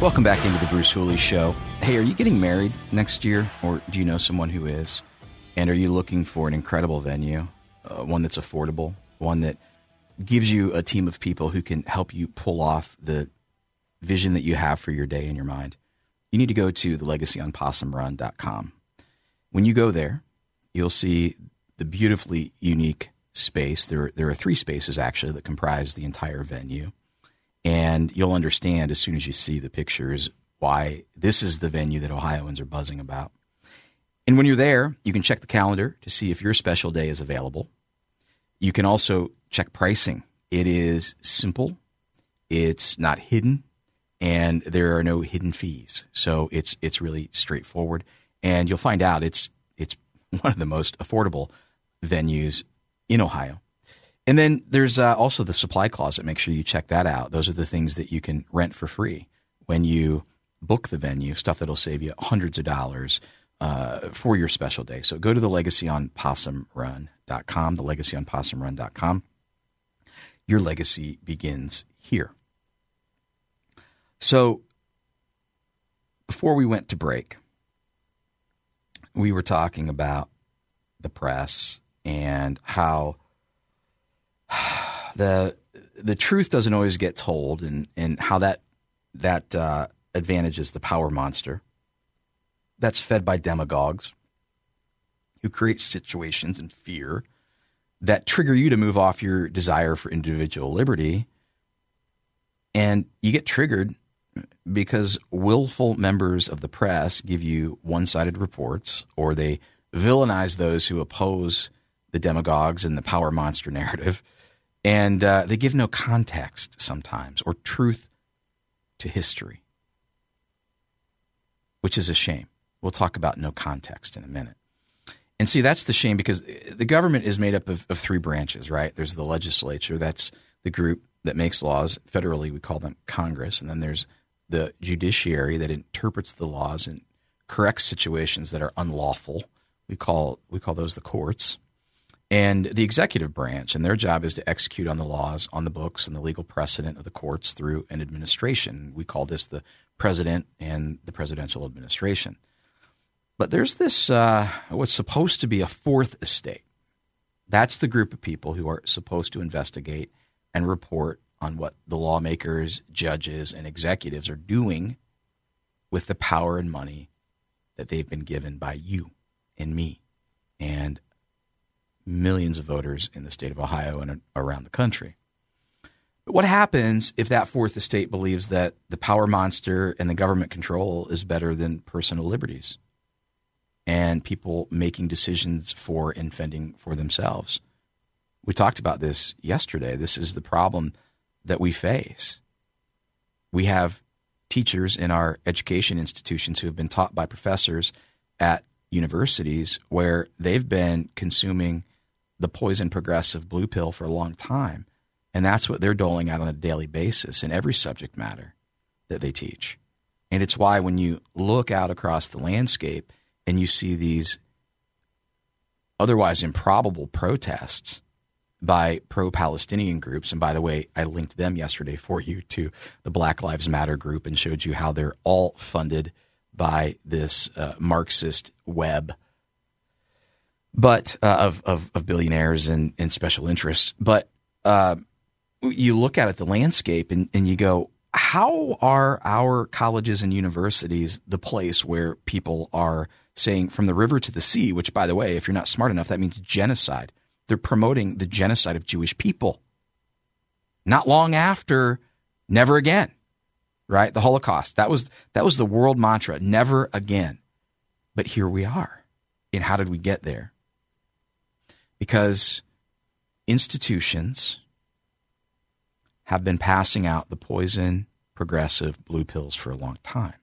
Welcome back into the Bruce Hooley Show. Hey, are you getting married next year, or do you know someone who is? And are you looking for an incredible venue, uh, one that's affordable, one that gives you a team of people who can help you pull off the vision that you have for your day in your mind? You need to go to thelegacyonpossumrun.com. When you go there, you'll see the beautifully unique space. There, there are three spaces actually that comprise the entire venue and you'll understand as soon as you see the pictures why this is the venue that Ohioans are buzzing about. And when you're there, you can check the calendar to see if your special day is available. You can also check pricing. It is simple, it's not hidden, and there are no hidden fees. So it's it's really straightforward. And you'll find out it's it's one of the most affordable venues in Ohio. And then there's uh, also the supply closet. Make sure you check that out. Those are the things that you can rent for free when you book the venue, stuff that'll save you hundreds of dollars uh, for your special day. So go to the legacyonpossumrun.com, the legacyonpossumrun.com. Your legacy begins here. So before we went to break, we were talking about the press and how the the truth doesn't always get told, and and how that that uh, advantages the power monster. That's fed by demagogues who create situations and fear that trigger you to move off your desire for individual liberty, and you get triggered because willful members of the press give you one-sided reports, or they villainize those who oppose the demagogues and the power monster narrative and uh, they give no context sometimes or truth to history, which is a shame. We'll talk about no context in a minute. And see, that's the shame because the government is made up of, of three branches, right? There's the legislature, that's the group that makes laws. Federally, we call them Congress. And then there's the judiciary that interprets the laws and corrects situations that are unlawful. We call, we call those the courts and the executive branch, and their job is to execute on the laws on the books and the legal precedent of the courts through an administration. We call this the president and the presidential administration. But there's this, uh, what's supposed to be a fourth estate. That's the group of people who are supposed to investigate and report on what the lawmakers, judges, and executives are doing with the power and money that they've been given by you and me and millions of voters in the state of Ohio and around the country. But what happens if that fourth estate believes that the power monster and the government control is better than personal liberties and people making decisions for and fending for themselves? We talked about this yesterday. This is the problem that we face. We have teachers in our education institutions who have been taught by professors at universities where they've been consuming the poison progressive blue pill for a long time. And that's what they're doling out on a daily basis in every subject matter that they teach. And it's why when you look out across the landscape and you see these otherwise improbable protests by pro Palestinian groups, and by the way, I linked them yesterday for you to the Black Lives Matter group and showed you how they're all funded by this uh, Marxist web but uh, of, of, of billionaires and, and special interests. But uh, you look at it, the landscape, and, and you go, how are our colleges and universities the place where people are saying from the river to the sea, which, by the way, if you're not smart enough, that means genocide. They're promoting the genocide of Jewish people. Not long after Never again. Right? The Holocaust. That was that was the world mantra. Never again. But here we are. And how did we get there? Because institutions have been passing out the poison progressive blue pills for a long time.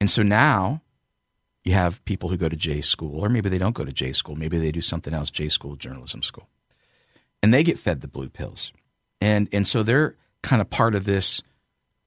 And so now you have people who go to J school, or maybe they don't go to J school, maybe they do something else, J school, journalism school, and they get fed the blue pills. And, and so they're kind of part of this,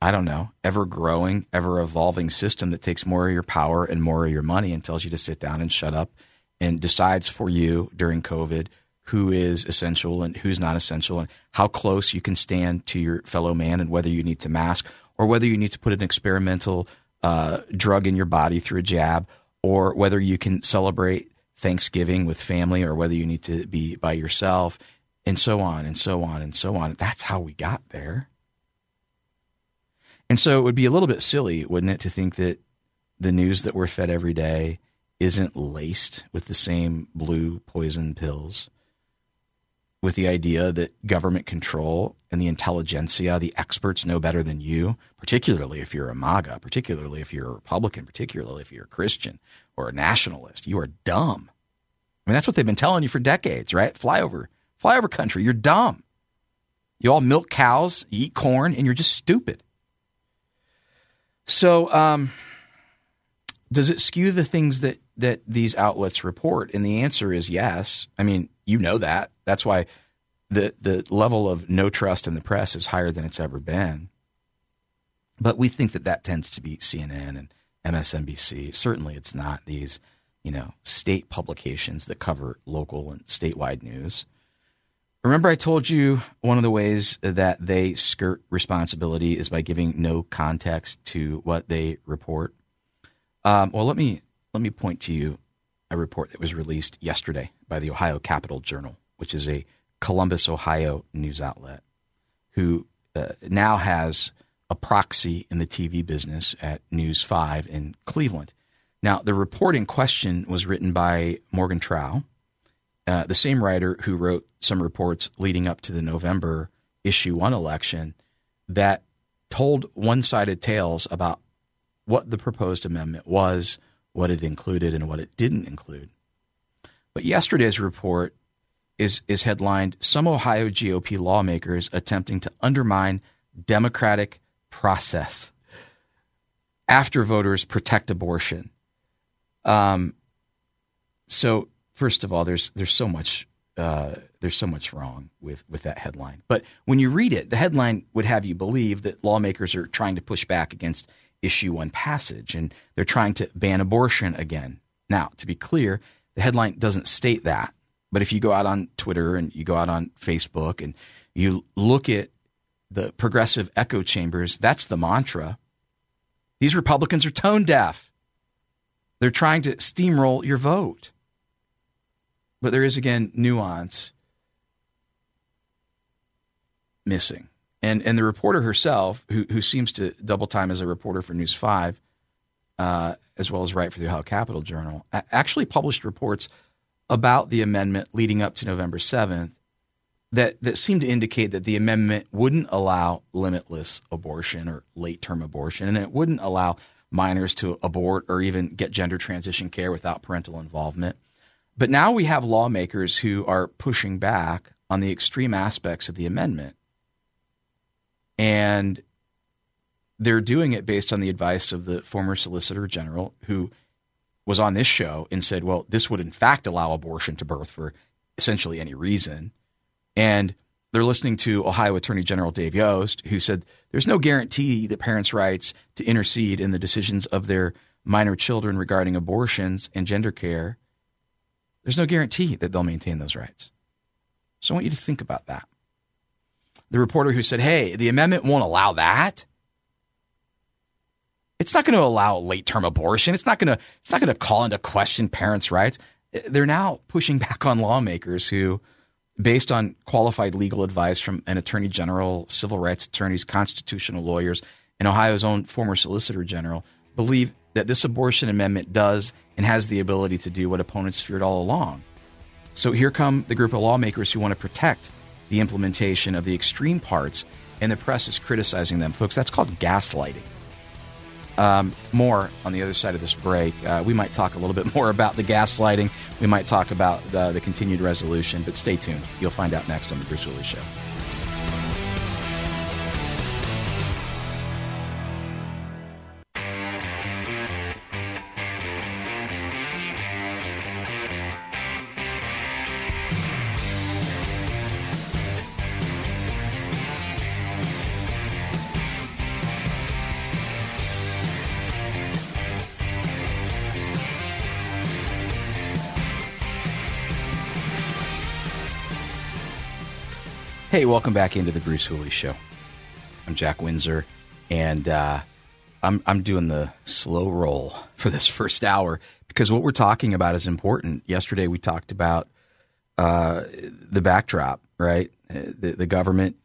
I don't know, ever growing, ever evolving system that takes more of your power and more of your money and tells you to sit down and shut up and decides for you during COVID who is essential and who's not essential and how close you can stand to your fellow man and whether you need to mask or whether you need to put an experimental uh, drug in your body through a jab or whether you can celebrate Thanksgiving with family or whether you need to be by yourself and so on and so on and so on. That's how we got there. And so it would be a little bit silly, wouldn't it, to think that the news that we're fed every day isn't laced with the same blue poison pills with the idea that government control and the intelligentsia, the experts know better than you, particularly if you're a MAGA, particularly if you're a Republican, particularly if you're a Christian or a nationalist. You are dumb. I mean, that's what they've been telling you for decades, right? Flyover, flyover country. You're dumb. You all milk cows, you eat corn, and you're just stupid. So, um, does it skew the things that that these outlets report? And the answer is yes. I mean, you know that. That's why the the level of no trust in the press is higher than it's ever been. But we think that that tends to be CNN and MSNBC. Certainly, it's not these you know state publications that cover local and statewide news. Remember, I told you one of the ways that they skirt responsibility is by giving no context to what they report. Um, well, let me let me point to you a report that was released yesterday by the Ohio Capital Journal, which is a Columbus, Ohio news outlet, who uh, now has a proxy in the TV business at News 5 in Cleveland. Now, the report in question was written by Morgan Trau, uh, the same writer who wrote some reports leading up to the November issue one election that told one sided tales about what the proposed amendment was, what it included, and what it didn't include. But yesterday's report is, is headlined Some Ohio GOP Lawmakers Attempting to Undermine Democratic Process After Voters Protect Abortion. Um, so, first of all, there's, there's so much. Uh, there's so much wrong with, with that headline. But when you read it, the headline would have you believe that lawmakers are trying to push back against issue one passage and they're trying to ban abortion again. Now, to be clear, the headline doesn't state that. But if you go out on Twitter and you go out on Facebook and you look at the progressive echo chambers, that's the mantra. These Republicans are tone deaf. They're trying to steamroll your vote. But there is, again, nuance missing. And, and the reporter herself, who, who seems to double time as a reporter for News 5, uh, as well as write for the Ohio Capital Journal, actually published reports about the amendment leading up to November 7th that, that seemed to indicate that the amendment wouldn't allow limitless abortion or late term abortion, and it wouldn't allow minors to abort or even get gender transition care without parental involvement. But now we have lawmakers who are pushing back on the extreme aspects of the amendment. And they're doing it based on the advice of the former Solicitor General, who was on this show and said, well, this would in fact allow abortion to birth for essentially any reason. And they're listening to Ohio Attorney General Dave Yost, who said there's no guarantee that parents' rights to intercede in the decisions of their minor children regarding abortions and gender care, there's no guarantee that they'll maintain those rights. So I want you to think about that. The reporter who said, hey, the amendment won't allow that. It's not going to allow late term abortion. It's not going to it's not going to call into question parents' rights. They're now pushing back on lawmakers who based on qualified legal advice from an attorney general, civil rights attorneys, constitutional lawyers, and Ohio's own former solicitor general believe that this abortion amendment does and has the ability to do what opponents feared all along. So here come the group of lawmakers who want to protect the implementation of the extreme parts and the press is criticizing them. Folks, that's called gaslighting. Um, more on the other side of this break. Uh, we might talk a little bit more about the gaslighting. We might talk about the, the continued resolution, but stay tuned. You'll find out next on The Bruce Willis Show. Hey, welcome back into the Bruce Hooley Show. I'm Jack Windsor, and uh, I'm I'm doing the slow roll for this first hour because what we're talking about is important. Yesterday we talked about uh, the backdrop, right? Uh, the, the government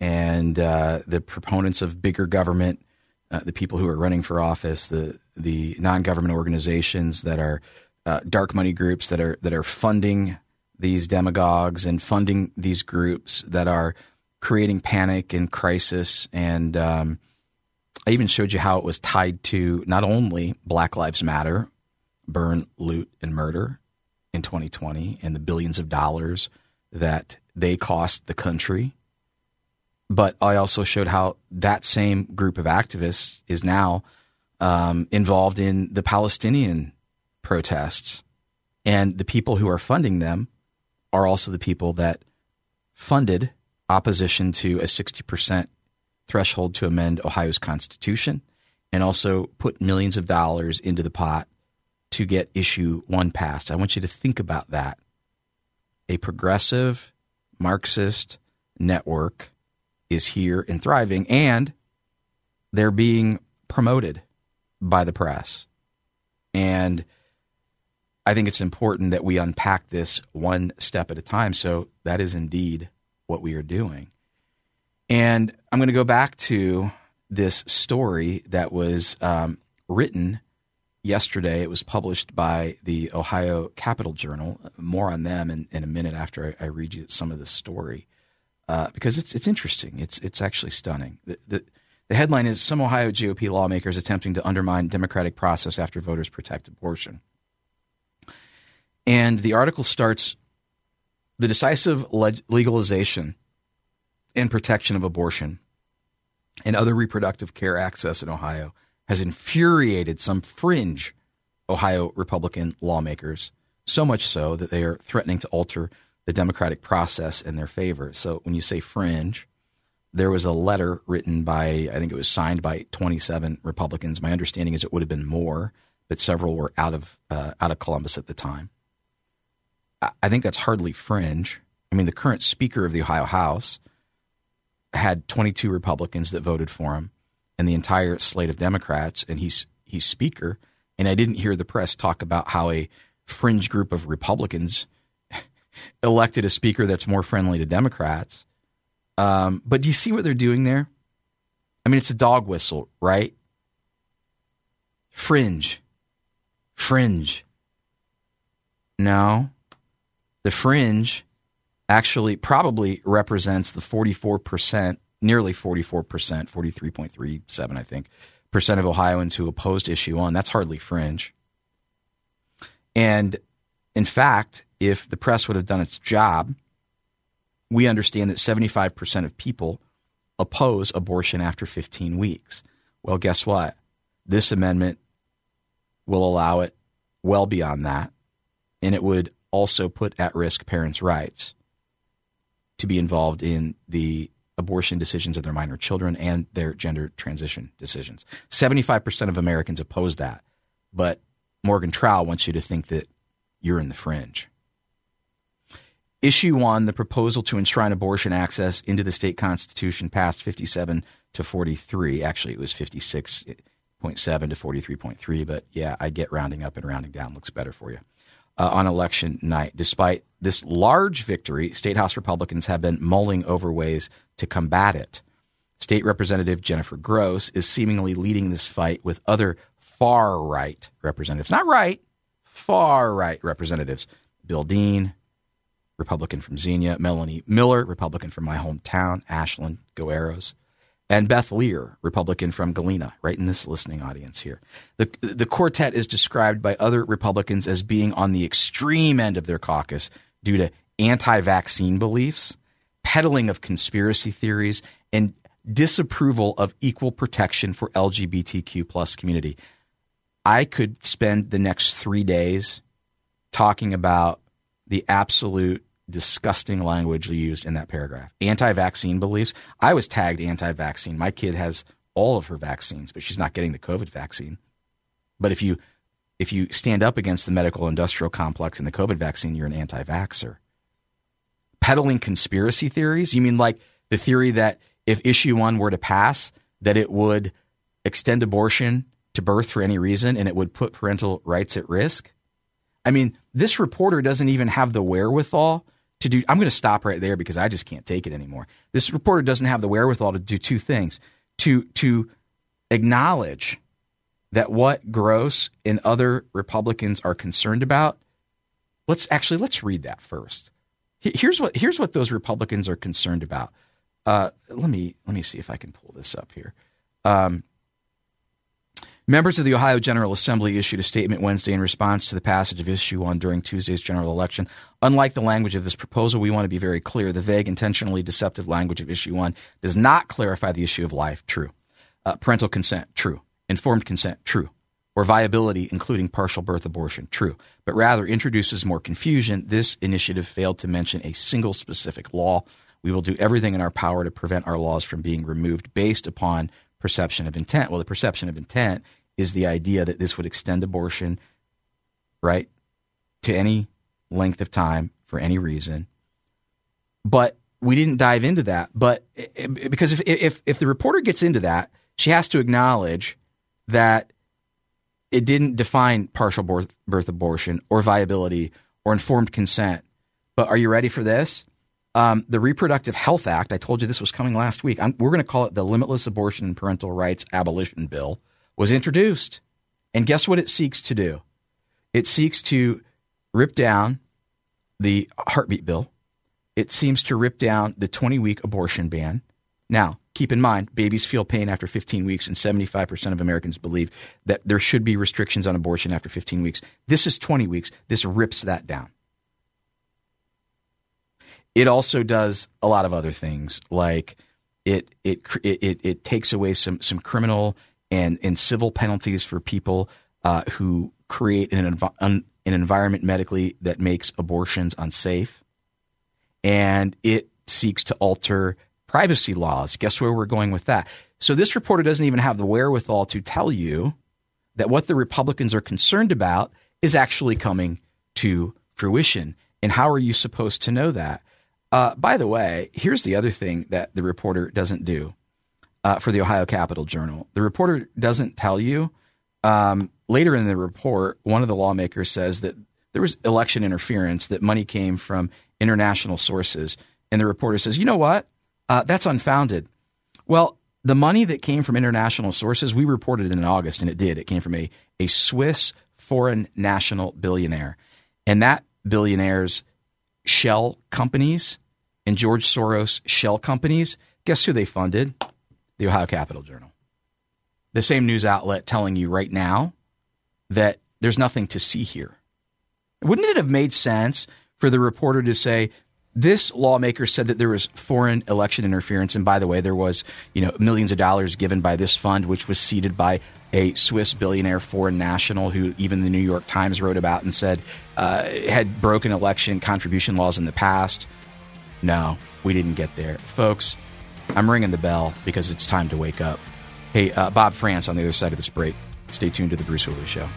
and uh, the proponents of bigger government, uh, the people who are running for office, the the non-government organizations that are uh, dark money groups that are that are funding these demagogues and funding these groups that are creating panic and crisis. And um, I even showed you how it was tied to not only Black Lives Matter, burn, loot, and murder in 2020 and the billions of dollars that they cost the country. But I also showed how that same group of activists is now um, involved in the Palestinian protests. And the people who are funding them are also the people that funded opposition to a 60% threshold to amend Ohio's constitution and also put millions of dollars into the pot to get issue one passed. I want you to think about that. A progressive Marxist network is here and thriving, and they're being promoted by the press. And I think it's important that we unpack this one step at a time. So that is indeed what we are doing. And I'm going to go back to this story that was um, written yesterday. It was published by the Ohio Capital Journal. More on them in, in a minute after I, I, read you some of the story, uh, because it's it's interesting. It's it's actually stunning. The, the, the headline is Some Ohio GOP lawmakers attempting to undermine democratic process after voters protect abortion. And the article starts the decisive legalization and protection of abortion and other reproductive care access in Ohio has infuriated some fringe Ohio Republican lawmakers, so much so that they are threatening to alter the democratic process in their favor. So when you say fringe, there was a letter written by, I think it was signed by 27 Republicans. My understanding is it would have been more, but several were out of uh, out of Columbus at the time. I think that's hardly fringe. I mean, the current Speaker of the Ohio House had 22 Republicans that voted for him, and the entire slate of Democrats, and he's he's Speaker. And I didn't hear the press talk about how a fringe group of Republicans elected a Speaker that's more friendly to Democrats. Um, but do you see what they're doing there? I mean, it's a dog whistle, right? Fringe, fringe. No, the fringe actually probably represents the 44%, nearly 44%, 43.37, I think, percent of Ohioans who opposed issue one. That's hardly fringe. And in fact, if the press would have done its job, we understand that 75% of people oppose abortion after 15 weeks. Well, guess what? This amendment will allow it well beyond that, and it would also put at risk parents' rights to be involved in the abortion decisions of their minor children and their gender transition decisions. 75% of Americans oppose that, but Morgan Trau wants you to think that you're in the fringe. Issue one, the proposal to enshrine abortion access into the state constitution passed 57 to 43. Actually, it was 56.7 to 43.3, but yeah, I get rounding up and rounding down looks better for you uh, on election night. Despite this large victory, state House Republicans have been mulling over ways to combat it. State Representative Jennifer Gross is seemingly leading this fight with other far right representatives. Not right, far right representatives. Bill Dean, Republican from Xenia, Melanie Miller, Republican from my hometown, Ashland, Go Arrows, and Beth Lear, Republican from Galena, right in this listening audience here. The, the quartet is described by other Republicans as being on the extreme end of their caucus due to anti vaccine beliefs, peddling of conspiracy theories, and disapproval of equal protection for LGBTQ plus community. I could spend the next three days talking about the absolute disgusting language used in that paragraph. Anti vaccine beliefs. I was tagged anti vaccine. My kid has all of her vaccines, but she's not getting the COVID vaccine. But if you if you stand up against the medical industrial complex and the COVID vaccine, you're an anti vaxxer. Peddling conspiracy theories? You mean like the theory that if issue one were to pass, that it would extend abortion to birth for any reason and it would put parental rights at risk? I mean, this reporter doesn't even have the wherewithal to do. I'm going to stop right there because I just can't take it anymore. This reporter doesn't have the wherewithal to do two things: to to acknowledge that what Gross and other Republicans are concerned about. Let's actually let's read that first. Here's what here's what those Republicans are concerned about. Uh, let me let me see if I can pull this up here. Um, Members of the Ohio General Assembly issued a statement Wednesday in response to the passage of Issue 1 during Tuesday's general election. Unlike the language of this proposal, we want to be very clear. The vague, intentionally deceptive language of Issue 1 does not clarify the issue of life. True. Uh, parental consent. True. Informed consent. True. Or viability, including partial birth abortion. True. But rather introduces more confusion. This initiative failed to mention a single specific law. We will do everything in our power to prevent our laws from being removed based upon perception of intent. Well, the perception of intent is the idea that this would extend abortion, right, to any length of time for any reason. But we didn't dive into that. But because if, if, if the reporter gets into that, she has to acknowledge that it didn't define partial birth, birth abortion or viability or informed consent. But are you ready for this? Um, the Reproductive Health Act, I told you this was coming last week. I'm, we're going to call it the Limitless Abortion and Parental Rights Abolition Bill was introduced. And guess what it seeks to do? It seeks to rip down the heartbeat bill. It seems to rip down the 20 week abortion ban. Now, keep in mind, babies feel pain after 15 weeks, and 75% of Americans believe that there should be restrictions on abortion after 15 weeks. This is 20 weeks. This rips that down. It also does a lot of other things, like it it it, it takes away some some criminal and, and civil penalties for people uh, who create an, env- an environment medically that makes abortions unsafe. And it seeks to alter privacy laws. Guess where we're going with that? So this reporter doesn't even have the wherewithal to tell you that what the Republicans are concerned about is actually coming to fruition. And how are you supposed to know that? Uh, by the way, here's the other thing that the reporter doesn't do uh, for the Ohio Capital Journal. The reporter doesn't tell you. Um, later in the report, one of the lawmakers says that there was election interference, that money came from international sources. And the reporter says, you know what? Uh, that's unfounded. Well, the money that came from international sources, we reported in August, and it did. It came from a, a Swiss foreign national billionaire. And that billionaire's shell companies and George Soros' shell companies, guess who they funded? The Ohio Capital Journal. The same news outlet telling you right now that there's nothing to see here. Wouldn't it have made sense for the reporter to say, this lawmaker said that there was foreign election interference, and by the way, there was you know millions of dollars given by this fund, which was seeded by a Swiss billionaire foreign national who even the New York Times wrote about and said uh, had broken election contribution laws in the past. No, we didn't get there, folks. I'm ringing the bell because it's time to wake up. Hey, uh, Bob Frantz on the other side of this break. Stay tuned to the Bruce Hooley Show.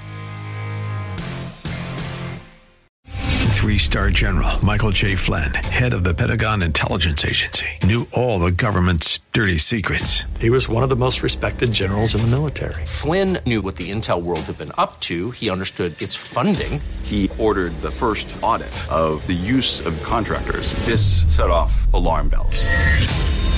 Three star general Michael J. Flynn, head of the Pentagon Intelligence Agency, knew all the government's dirty secrets. He was one of the most respected generals in the military. Flynn knew what the intel world had been up to, he understood its funding. He ordered the first audit of the use of contractors. This set off alarm bells.